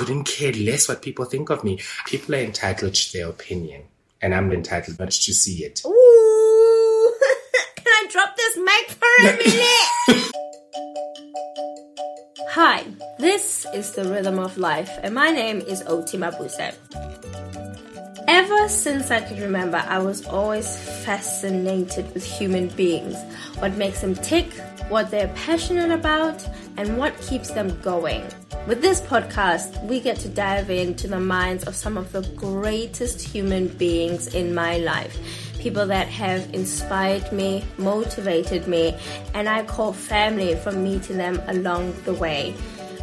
Couldn't care less what people think of me. People are entitled to their opinion, and I'm entitled not to see it. Ooh! Can I drop this mic for a minute? Hi, this is the Rhythm of Life, and my name is Oti Mabuse. Ever since I could remember, I was always fascinated with human beings what makes them tick, what they're passionate about, and what keeps them going. With this podcast, we get to dive into the minds of some of the greatest human beings in my life. People that have inspired me, motivated me, and I call family from meeting them along the way.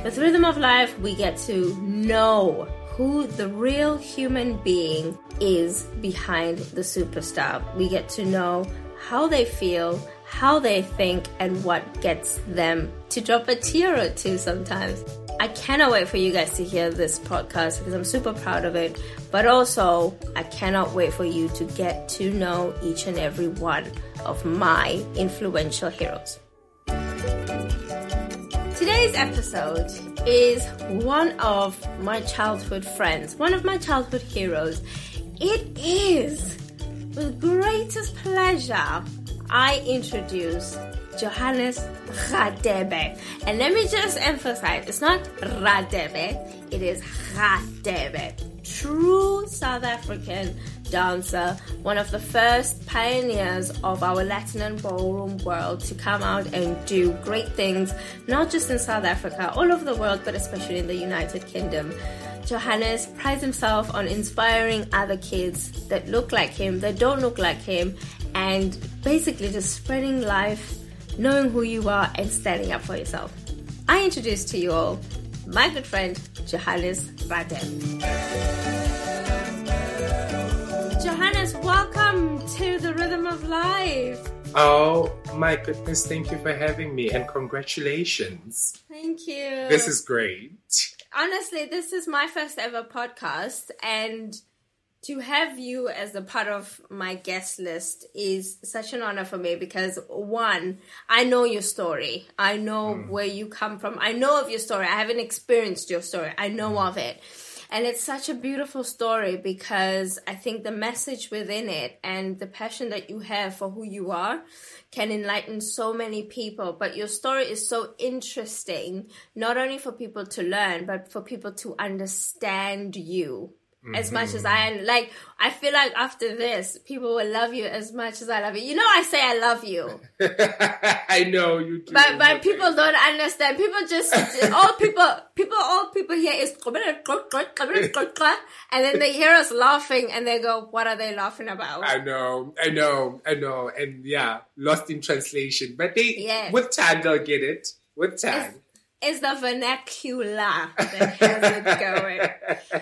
With Rhythm of Life, we get to know who the real human being is behind the superstar. We get to know how they feel, how they think, and what gets them to drop a tear or two sometimes. I cannot wait for you guys to hear this podcast because I'm super proud of it. But also, I cannot wait for you to get to know each and every one of my influential heroes. Today's episode is one of my childhood friends, one of my childhood heroes. It is with greatest pleasure I introduce Johannes Radebe. And let me just emphasize, it's not Radebe, it is Radebe. True South African dancer, one of the first pioneers of our Latin and ballroom world to come out and do great things, not just in South Africa, all over the world, but especially in the United Kingdom. Johannes prides himself on inspiring other kids that look like him, that don't look like him, and basically just spreading life, knowing who you are, and standing up for yourself. I introduce to you all my good friend Johannes Radebe. Johannes, welcome to the Rhythm of Life. Oh my goodness, thank you for having me and congratulations. Thank you. This is great. honestly, this is my first ever podcast, and to have you as a part of my guest list is such an honor for me because one, I know your story. I know hmm. where you come from. I know of your story. I haven't experienced your story. I know hmm. of it. And it's such a beautiful story because I think the message within it and the passion that you have for who you are can enlighten so many people. But your story is so interesting, not only for people to learn, but for people to understand you as much as mm-hmm. I like. I feel like after this, people will love you as much as I love you. You know, I say I love you, I know you do. but but people don't understand. People just all people people all people hear is and then they hear us laughing and they go, "What are they laughing about?" I know, I know, I know, and yeah, lost in translation. But they, Yes. with time, they'll get it. With time. It's the vernacular that has it going.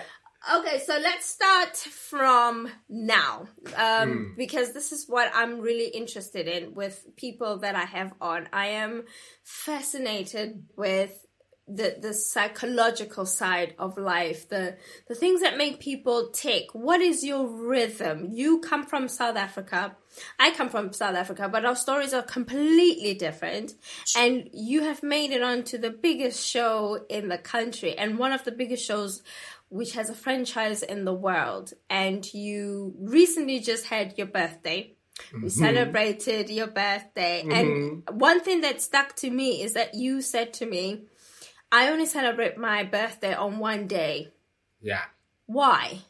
Okay, so let's start from now, um, because this is what I'm really interested in with people that I have on. I am fascinated with the the psychological side of life, the the things that make people tick. What is your rhythm? You come from South Africa. I come from South Africa, but our stories are completely different. And you have made it onto the biggest show in the country and one of the biggest shows which has a franchise in the world. And you recently just had your birthday. You mm-hmm. celebrated your birthday. And mm-hmm. one thing that stuck to me is that you said to me, I only celebrate my birthday on one day. yeah. Why?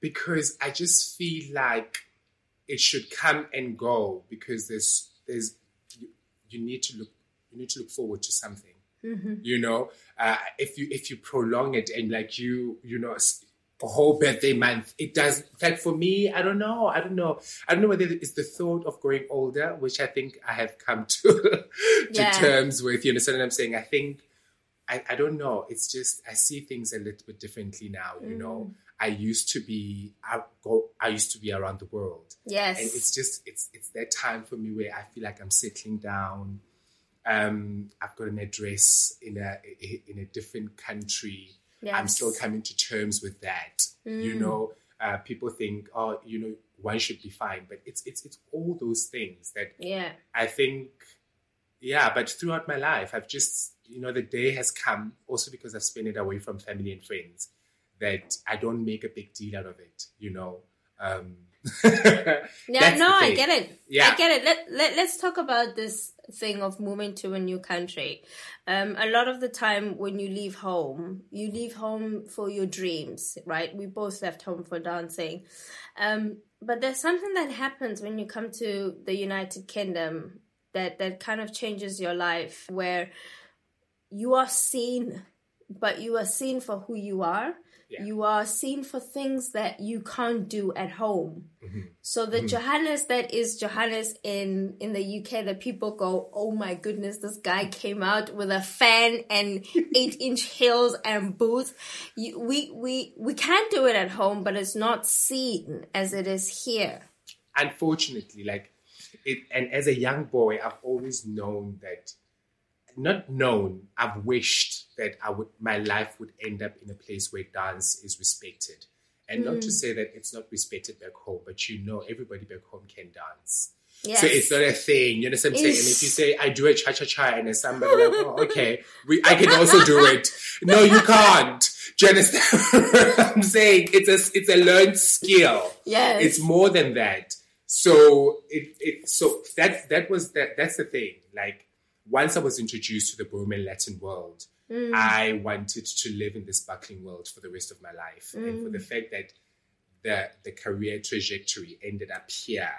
because I just feel like it should come and go because there's there's you, you need to look you need to look forward to something. You know, uh, if you if you prolong it and like you you know a whole birthday month, it does. Like for me, I don't know. I don't know. I don't know whether it's the thought of growing older, which I think I have come to to Yeah. terms with. You understand what I'm saying? I think I, I don't know. It's just I see things a little bit differently now. You know, I used to be I go I used to be around the world. Yes. And it's just it's it's that time for me where I feel like I'm settling down. Um, I've got an address in a in a different country. I'm still coming to terms with that. You know, uh, people think, oh, you know, one should be fine, but it's it's it's all those things that Yeah. I think, yeah, but throughout my life, I've just, you know, the day has come also because I've spent it away from family and friends that I don't make a big deal out of it, you know. Um, Yeah, no, I get it. Yeah. I get it. Let, let, let's talk about this thing of moving to a new country. Um, a lot of the time when you leave home, you leave home for your dreams, right? We both left home for dancing. Um, but there's something that happens when you come to the United Kingdom that, that kind of changes your life where you are seen, but you are seen for who you are. Yeah. You are seen for things that you can't do at home. Mm-hmm. So the Johannes that is Johannes in in the UK, that people go, oh my goodness, this guy came out with a fan and eight inch heels and boots. You, we we we can do it at home, but it's not seen as it is here. unfortunately, like it, and as a young boy, I've always known that, not known, I've wished that I would, my life would end up in a place where dance is respected. And not to mm. say that it's not respected back home, but you know, everybody back home can dance. Yes. So it's not a thing, you know what I'm saying? And if you say, I do a cha cha cha, and then somebody like, oh, okay, we, I can also do it. No, you can't. Do you understand what I'm saying? It's a, it's a learned skill yes. it's more than that. So it, it so that that was that that's the thing. Like once I was introduced to the Bohemian Latin world, Mm. I wanted to live in this sparkling world for the rest of my life. And for the mm. fact that the the career trajectory ended up here,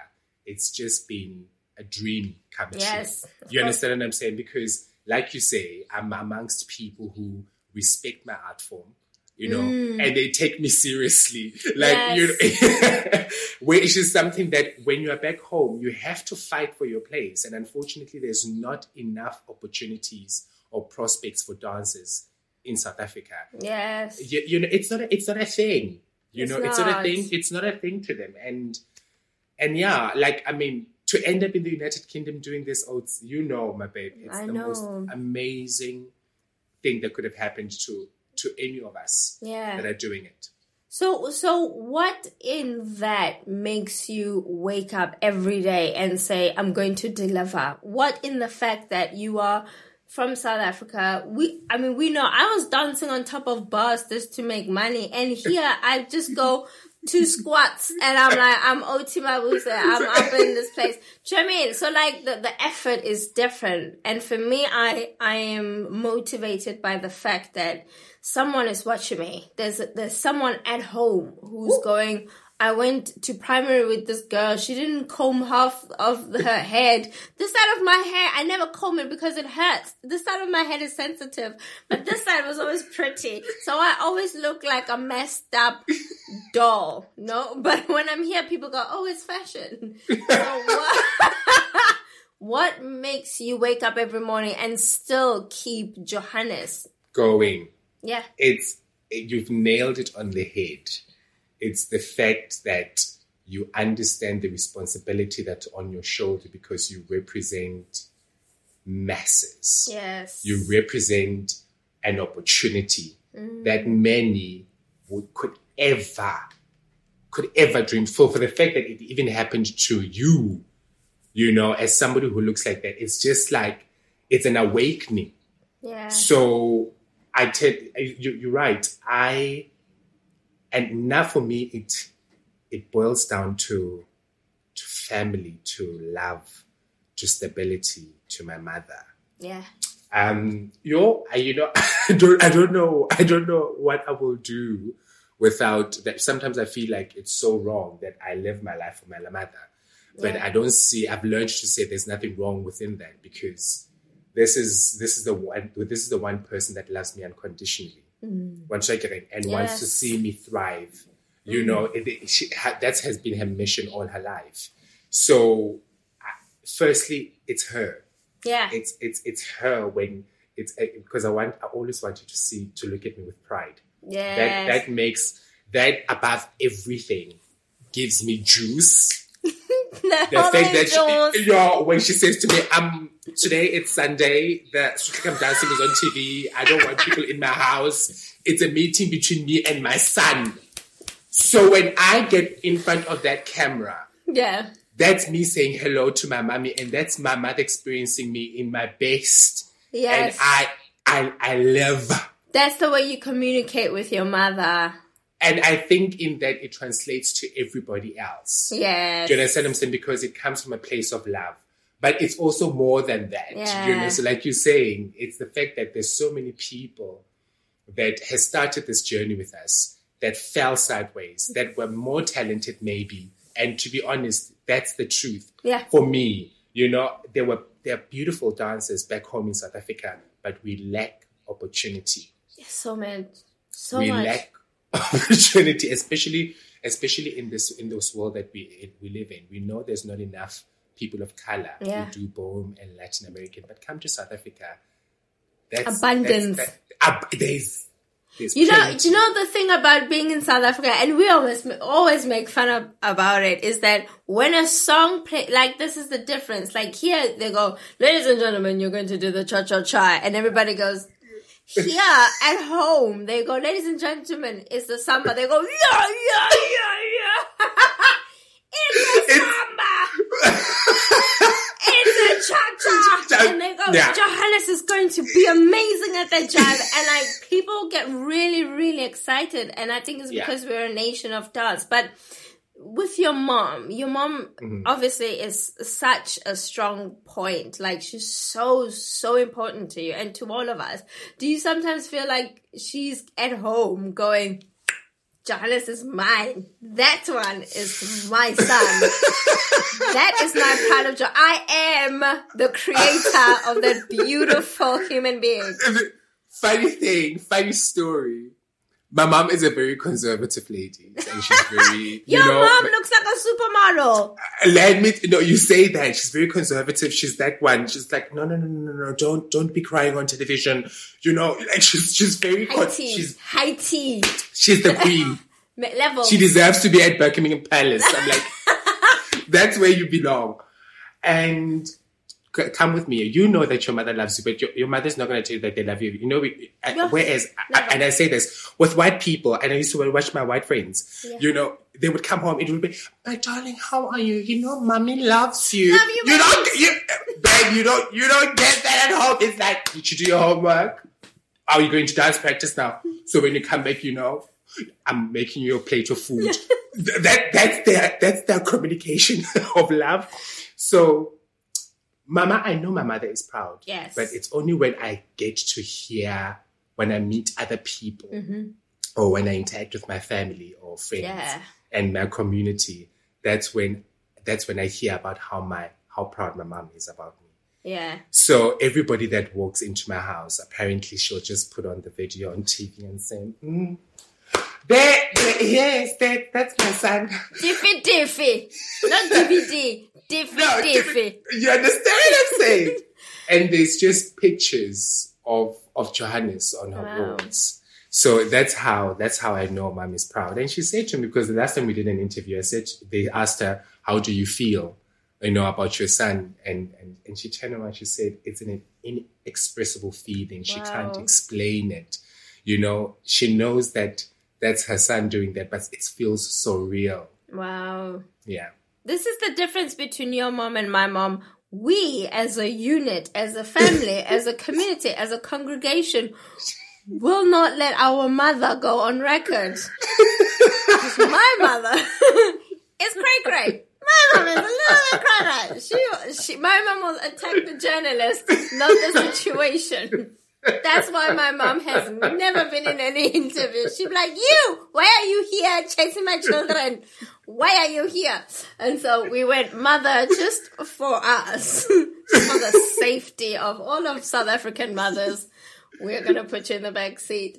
it's just been a dream come Yes, true. You understand what I'm saying? Because like you say, I'm amongst people who respect my art form. You know, mm. and they take me seriously. Like you know, which is something that when you are back home, you have to fight for your place. And unfortunately, there's not enough opportunities or prospects for dancers in South Africa. yes. You, you know, it's not a, it's not a thing. You It's know, it's not a thing. It's not a thing to them. And and yeah, like I mean, to end up in the United Kingdom doing this, oh, it's, you know, my babe, it's I the most amazing thing that could have happened to to any of us Yeah. that are doing it. So, so what in that makes you wake up every day and say, "I'm going to deliver"? What in the fact that you are from South Africa? We, I mean, we know I was dancing on top of bars just to make money, and here I just go two squats and I'm like, I'm Oti Mabuse, I'm up in this place. Do you know what I mean? So like the, the effort is different. And for me, I, I am motivated by the fact that someone is watching me. There's, there's someone at home who's going, I went to primary with this girl. She didn't comb half of her head. This side of my hair, I never comb it because it hurts. This side of my head is sensitive, but this side was always pretty. So I always look like a messed up doll. No, but when I'm here, people go, "Oh, it's fashion." So what? what makes you wake up every morning and still keep Johannes? Going. Yeah, It's you've nailed it on the head. It's the fact that you understand the responsibility that's on your shoulder because you represent masses. yes, You represent an opportunity mm. that many would could ever could ever dream for. For the fact that it even happened to you, you know, as somebody who looks like that, it's just like it's an awakening. yeah, So I tell you, you're right. I and now for me, it it boils down to to family, to love, to stability, to my mother. yeah. Um, yo, I, you know, I don't, I don't know, I don't know what I will do without that. Sometimes I feel like it's so wrong that I live my life for my mother, but Yeah. I don't see. I've learned to say there's nothing wrong within that because this is this is the one this is the one person that loves me unconditionally, Mm. one shaking and wants to see me thrive. You mm. know, it, she, ha, that has been her mission all her life. So, firstly, it's her Yeah. it's it's it's her when it's eh, because I want I always want you to see to look at me with pride. Yeah. That that makes that above everything gives me juice. the The fact that she, when she says to me, um, today it's Sunday, the Come Dancing is on TV. I don't want people in my house. It's a meeting between me and my son. So when I get in front of that camera, yeah. that's me saying hello to my mommy, and that's my mother experiencing me in my best. Yes. And I, I, I live. That's the way you communicate with your mother. And I think in that it translates to everybody else. Yes. Do you understand what I'm saying? Because it comes from a place of love. But it's also more than that. Yeah. You know, so like you're saying, it's the fact that there's so many people that has started this journey with us that fell sideways, that were more talented maybe. And to be honest, that's the truth. Yeah. For me, you know, there were there are beautiful dancers back home in South Africa, but we lack opportunity So much. So we much. lack opportunity, especially especially in this in this world that we we live in. We know there's not enough people of color Yeah. who do Boom and Latin American, but come to South Africa, that's Abundance. That's, that, ab- there's there's You know, you know the thing about being in South Africa, and we always always make fun of about it, is that when a song play, like this is the difference. Like here, they go, "Ladies and gentlemen, you're going to do the cha cha cha," and everybody goes. Here at home, they go, "Ladies and gentlemen, it's the samba." They go, "Yeah, yeah, yeah, yeah." it's the samba. it's a cha cha, and they go, Yeah. Johannes is going to be amazing at that jive, and like people get really, really excited, and I think it's Yeah. because we're a nation of dance, but. With your mom, your mom Mm-hmm. obviously is such a strong point. Like she's so, so important to you and to all of us. Do you sometimes feel like she's at home going, Johannes is mine. That one is my son. that is my part of Jo- I am the creator of that beautiful human being. funny thing, funny story. My mom is a very conservative lady, and she's very Your you know. mom looks like a supermodel. Uh, let me no you say that she's very conservative she's that one she's like no no no no no don't don't be crying on television you know like she's she's very High con- tea. she's High tea. she's the queen Level. she deserves to be at buckingham palace i'm like that's where you belong and come with me. You know that your mother loves you but your, your mother's not going to tell you that they love you. You know we, Yeah. whereas I, and i say this with white people and i used to watch my white friends you know they would come home it would be my darling how are you? You know mommy loves you. Love you, you don't you, babe you don't you don't get that at home. It's like did you do your homework? Are you going to dance practice now? So when you come back you know i'm making you a plate of food. That that's their that's their communication of love. So mama i know my mother is proud Yes. but it's only when i get to hear when i meet other people Mm-hmm. or when i interact with my family or friends Yeah. and my community that's when that's when i hear about how my how proud my mom is about me Yeah. so everybody that walks into my house, apparently she'll just put on the video on TV and say, mm, there, there- yes, that, that's my son. Diffy diffy. Not DVD. Diffy No, diffy. You understand what I'm saying? and there's just pictures of of Johannes on her Wow. walls. So that's how that's how I know mom is proud. And she said to me because the last time we did an interview, I said they asked her, "How do you feel, you know, about your son?" And and, and she turned around, and she said, "It's an inexpressible feeling. She can't explain it. You know, she knows that that's her son doing that, but it feels so real. Wow. Yeah." This is the difference between your mom and my mom. We, as a unit, as a family, as a community, as a congregation, will not let our mother go on record. my mother is cray cray. My mom is a little bit cray cray. She, she, my mom will attack the journalist, not the situation. That's why my mom has never been in any interview. She'd be like, You, why are you here chasing my children? Why are you here? And so we went, Mother, just for us, for the safety of all of South African mothers, we're going to put you in the back seat.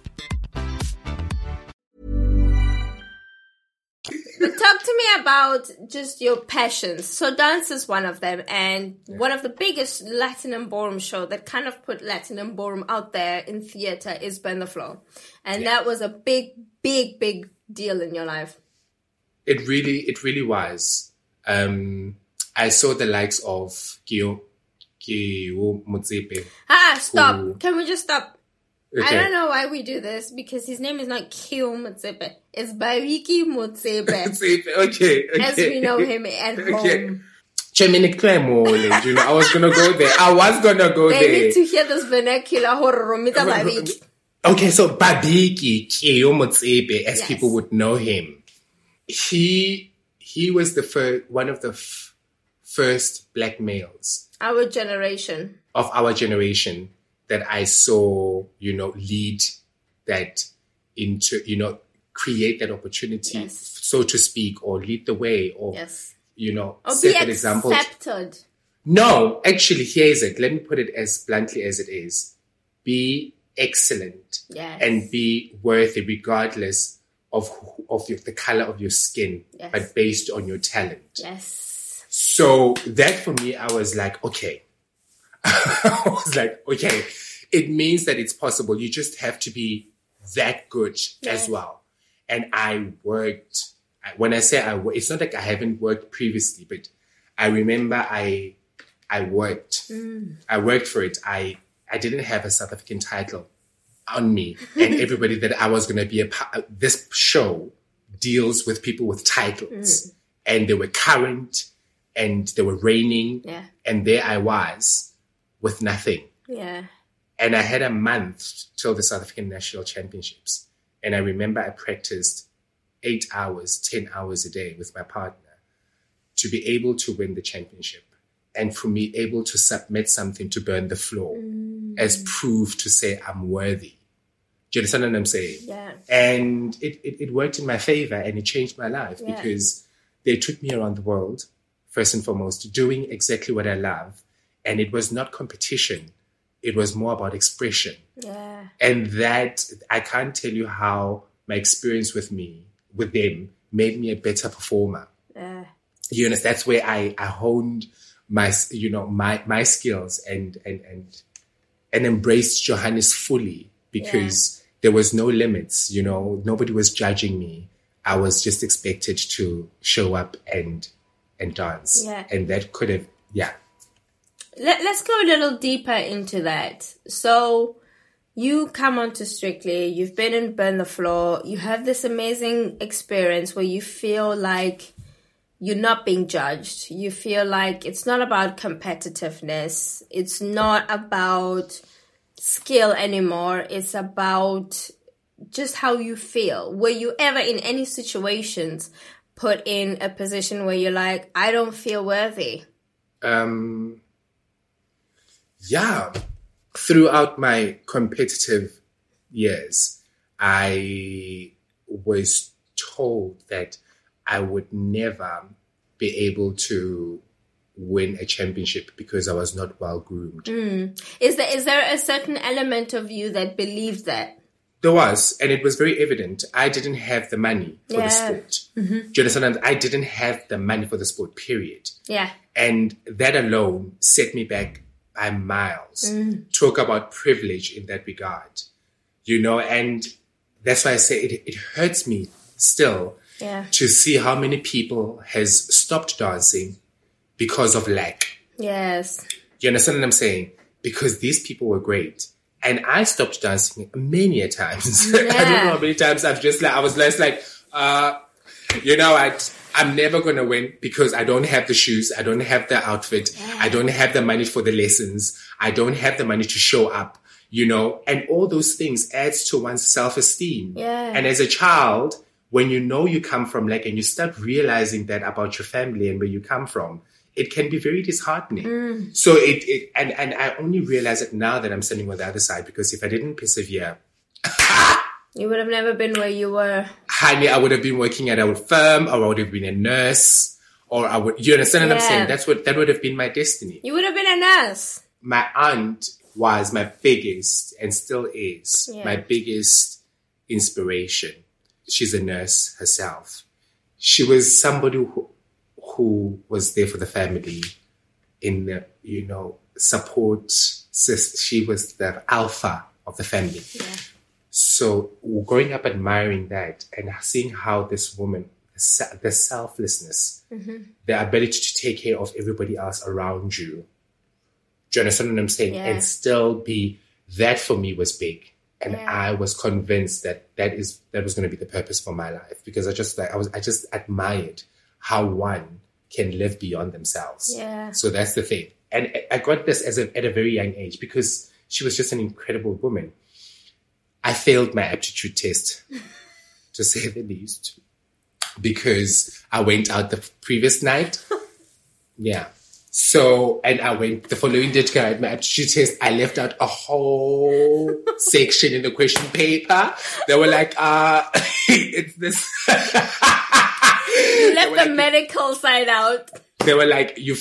But talk to me about just your passions. So dance is one of them, and one of the biggest Latin and ballroom show that kind of put Latin and ballroom out there in theater is Burn the Floor, and that was a big, big, big deal in your life. It really, it really was. Um, I saw the likes of Keo, Keo. Ah, stop! Can we just stop? I don't know why we do this because his name is not Keo Motsepe. It's Bariki Motsepe, Okay, okay. as we know him at Okay. home. Clemole, you know, I was gonna go there. I was gonna go They there. need to hear this vernacular horror. Romita Bariki. Okay, so Babiki Keo Motsepe, as Yes. people would know him, he he was the first one of the f- first black males Our generation. of our generation that I saw, you know, lead that into, you know, create that opportunity, Yes. so to speak, or lead the way, or Yes. you know, Or set that example. accepted. No, actually, here's it. Let me put it as bluntly as it is. Be excellent Yes. and be worthy regardless of of your, the color of your skin, Yes. but based on your talent. Yes. So that for me, I was like, okay. I was like, okay, it means that it's possible. You just have to be that good Yes. as well. And I worked. When I say I work, it's not like I haven't worked previously, but I remember I, I worked. Mm. I worked for it. I, I didn't have a South African title on me, and everybody that I was going to be a part. This show deals with people with titles, mm. and they were current, and they were reigning, Yeah. and there I was with nothing. Yeah. And I had a month till the South African National Championships. And I remember I practiced eight hours, 10 hours a day with my partner to be able to win the championship. And for me, able to submit something to burn the floor mm. as proof to say I'm worthy. Do you understand what I'm saying? Yeah. And it, it, it worked in my favor and it changed my life Yeah. because they took me around the world, first and foremost, doing exactly what I love. And it was not competition, it was more about expression. Yeah. And that, I can't tell you how my experience with me, with them, made me a better performer. Yeah. You know, that's where I, I honed my, you know, my, my skills and, and, and, and embraced Johannes fully because there was no limits, you know, nobody was judging me. I was just expected to show up and, and dance. Yeah. And that could have, yeah. Let, let's go a little deeper into that. So, you come onto Strictly, you've been in Burn the Floor, you have this amazing experience where you feel like you're not being judged. You feel like it's not about competitiveness, it's not about skill anymore, it's about just how you feel. Were you ever in any situations put in a position where you're like, I don't feel worthy? Um, yeah, throughout my competitive years, I was told that I would never be able to win a championship because I was not well groomed. Hmm. Is there is there a certain element of you that believes that? There was, and it was very evident. I didn't have the money for Yeah. the sport. Mm-hmm. Do you understand? I didn't have the money for the sport, period. Yeah. And that alone set me back by miles. Talk about privilege in that regard, you know, and that's why I say it, it hurts me still Yeah. to see how many people has stopped dancing because of lack. Yes. You understand what I'm saying? Because these people were great And I stopped dancing many a times. I don't know how many times I've just like, I was less like, uh, you know, I, I'm never going to win because I don't have the shoes. I don't have the outfit. I don't have the money for the lessons. I don't have the money to show up, you know, and all those things adds to one's self-esteem. Yeah. And as a child, when you know you come from like, and you start realizing that about your family and where you come from, it can be very disheartening. Mm. So it, it and, and I only realize it now that I'm standing on the other side because if I didn't persevere, You would have never been where you were. honey, I would have been working at a firm or I would have been a nurse or I would, you understand what I'm saying? That's what, that would have been my destiny. You would have been a nurse. My aunt was my biggest and still is Yeah. my biggest inspiration. She's a nurse herself. She was somebody who, who was there for the family in the, you know, support. She was the alpha of the family. So growing up admiring that and seeing how this woman, the selflessness, mm-hmm. the ability to take care of everybody else around you. Do you understand what I'm saying? Yeah. And still be that for me was big. And Yeah. I was convinced that that is that was going to be the purpose for my life because I just like I was I just admired how one can live beyond themselves. Yeah. So that's the thing. And I- I got this as a, at a very young age because she was just an incredible woman. I failed my aptitude test, to say the least, because I went out the previous night. Yeah. So, and I went the following day to get my aptitude test. I left out a whole section in the question paper. They were like, uh, it's this. You left the medical side out. they were like, you,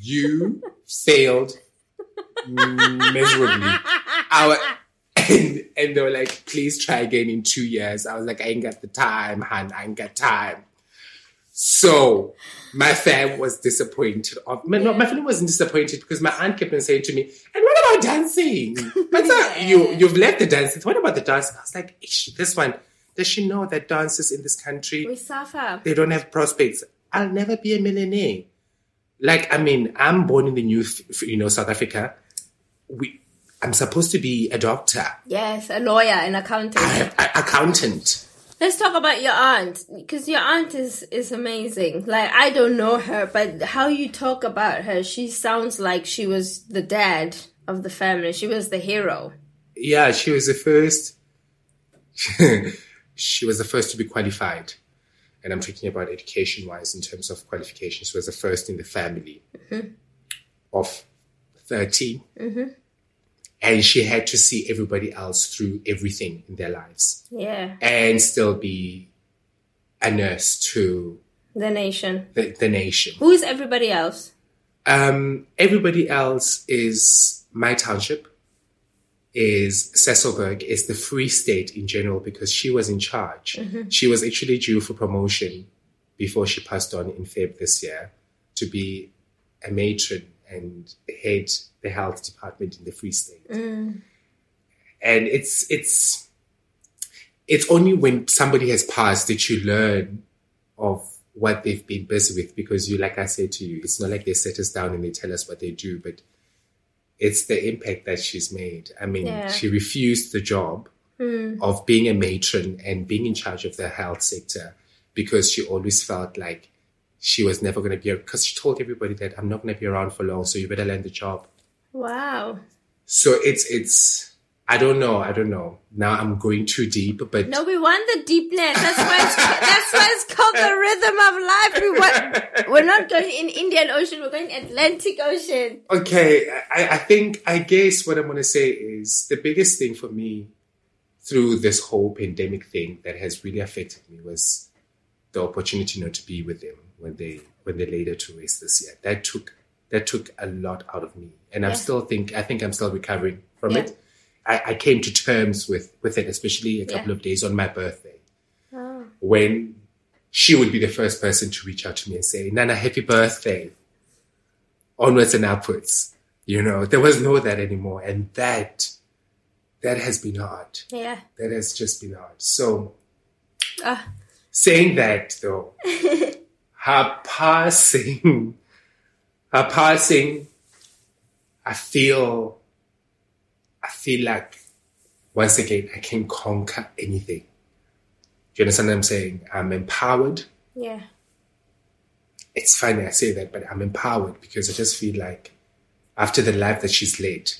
you failed miserably. And, and they were like, please try again in two years. I was like, I ain't got the time, hun. I ain't got time. So my fam was disappointed. Of, my, no, my family wasn't disappointed because my aunt kept on saying to me, and what about dancing? But uh, you, you've left the dancing. What about the dancing? I was like, "Ish, this one, does she know that dancers in this country We suffer. they don't have prospects. I'll never be a millionaire. Like, I mean, I'm born in the new, you know, South Africa. We, I'm supposed to be a doctor, Yes, a lawyer, an accountant. accountant. Let's talk about your aunt because your aunt is is amazing. Like I don't know her, but how you talk about her, she sounds like she was the dad of the family. She was the hero. Yeah, she was the first. she was the first to be qualified, and I'm talking about education-wise in terms of qualifications. She was the first in the family mm-hmm. of 13 mm-hmm. And she had to see everybody else through everything in their lives. Yeah, and still be a nurse to the nation. the, the nation. Who is everybody else? Um, everybody else is my township, is Sasolburg, is the Free State in general because she was in charge. She was actually due for promotion before she passed on in Feb this year to be a matron and head the health department in the Free State. Mm. And it's it's it's only when somebody has passed that you learn of what they've been busy with because you like I said to you, it's not like they set us down and they tell us what they do, but it's the impact that she's made. I mean, Yeah. she refused the job mm. of being a matron and being in charge of the health sector because she always felt like she was never going to be because she told everybody that I'm not going to be around for long, so you better land the job. Wow. So it's it's I don't know, I don't know. Now I'm going too deep, but No, we want the deepness. That's why it's, that's why it's called the rhythm of life. We want, we're not going in Indian Ocean. We're going Atlantic Ocean. okay, I, I think I guess what I'm gonna say is the biggest thing for me through this whole pandemic thing that has really affected me was the opportunity not to be with them when they when they laid her to rest this year. That took that took a lot out of me, and I'm still think I think I'm still recovering from Yeah. it. I, I came to terms with with it, especially a couple Yeah. of days on my birthday. Oh. when she would be the first person to reach out to me and say, Nana, happy birthday. Onwards and upwards. You know, there was no that anymore. And that, that has been hard. Yeah. That has just been hard. So Ah. saying that though, her passing, her passing, I feel, I feel like once again I can conquer anything. Do you understand what I'm saying? I'm empowered. Yeah. It's funny I say that, but I'm empowered because I just feel like after the life that she's led,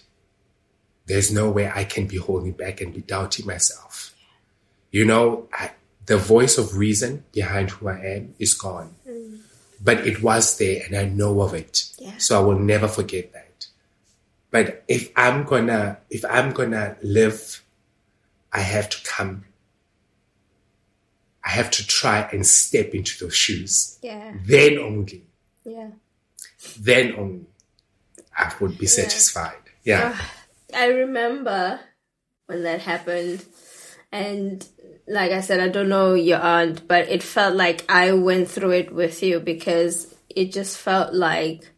there's no way I can be holding back and be doubting myself. You know, I, the voice of reason behind who I am is gone. But it was there and I know of it. Yeah. So I will never forget that. But if I'm gonna, if I'm gonna live, I have to come. I have to try and step into those shoes. Yeah. Then only. Yeah. Then only I would be satisfied. Yeah. Uh, I remember when that happened and like I said, I don't know your aunt, but it felt like I went through it with you because it just felt like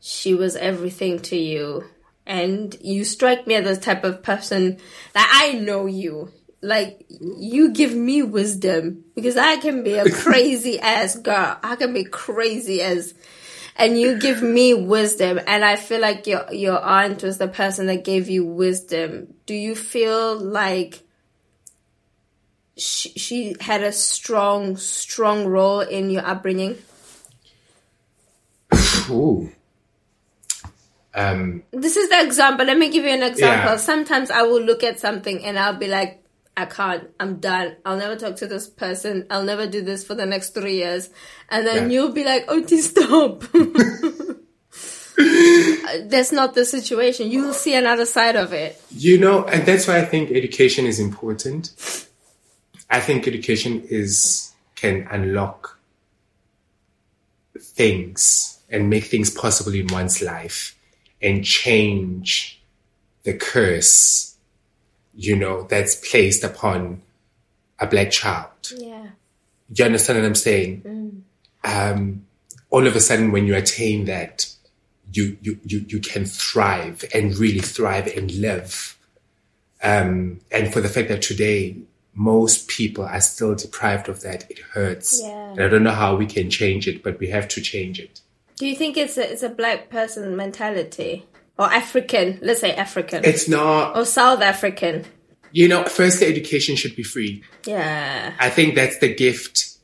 she was everything to you. And you strike me as the type of person that I know you. Like, you give me wisdom because I can be a crazy ass girl. I can be crazy as, and you give me wisdom. And I feel like your, your aunt was the person that gave you wisdom. Do you feel like, she, she had a strong, strong role in your upbringing? Ooh. Um, this is the example. Let me give you an example. Yeah. Sometimes I will look at something and I'll be like, I can't. I'm done. I'll never talk to this person. I'll never do this for the next three years. And then Yeah. you'll be like, oh, stop. That's not the situation. You'll see another side of it. you know, and that's why I think education is important. I think education is can unlock things and make things possible in one's life and change the curse, you know, that's placed upon a black child. Yeah. you understand what I'm saying? Um, all of a sudden, when you attain that, you, you, you, you can thrive and really thrive and live. Um, and for the fact that today, most people are still deprived of that, it hurts. Yeah. And I don't know how we can change it, but we have to change it. Do you think it's a, it's a black person mentality? Or African? Let's say African. It's not, or South African. you know, first, education should be free. Yeah. I think that's the gift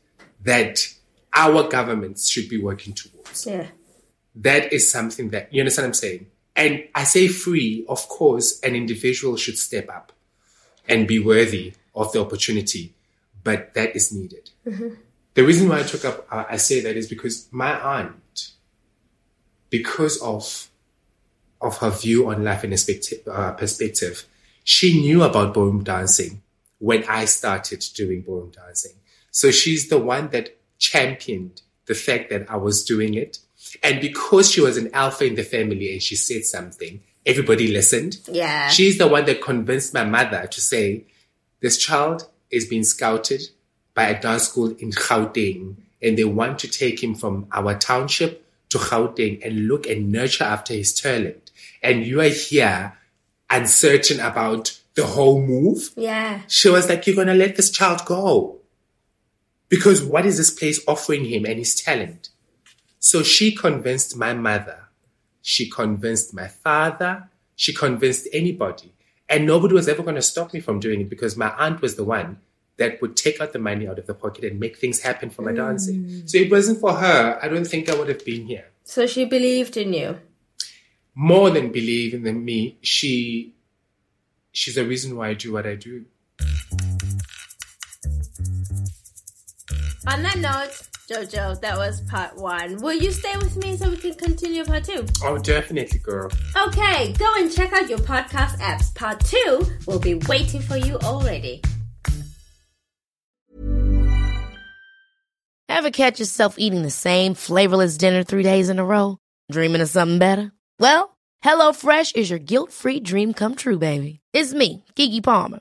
that our governments should be working towards. Yeah. that is something that you understand what I'm saying. And I say free, of course, an individual should step up and be worthy of the opportunity, but that is needed. The reason why I took up, uh, I say that is because my aunt, because of of her view on life and perspective, uh, perspective, she knew about ballroom dancing when I started doing ballroom dancing. So she's the one that championed the fact that I was doing it. And because she was an alpha in the family and she said something, everybody listened. Yeah. She's the one that convinced my mother to say, this child is being scouted by a dance school in Gauteng and they want to take him from our township to Gauteng and look and nurture after his talent. And you are here uncertain about the whole move. yeah. She was like, you're going to let this child go. Because what is this place offering him and his talent? So she convinced my mother. She convinced my father. She convinced anybody. And nobody was ever going to stop me from doing it because my aunt was the one that would take out the money out of the pocket and make things happen for my mm. dancing. So it wasn't for her. I don't think I would have been here. So she believed in you. More than believing in me, she she's the reason why I do what I do. On that note, Jojo, that was part one. Will you stay with me so we can continue part two? Oh, definitely, girl. Okay, go and check out your podcast apps. Part two will be waiting for you already. Ever catch yourself eating the same flavorless dinner three days in a row? Dreaming of something better? Well, HelloFresh is your guilt-free dream come true, baby. It's me, Keke Palmer.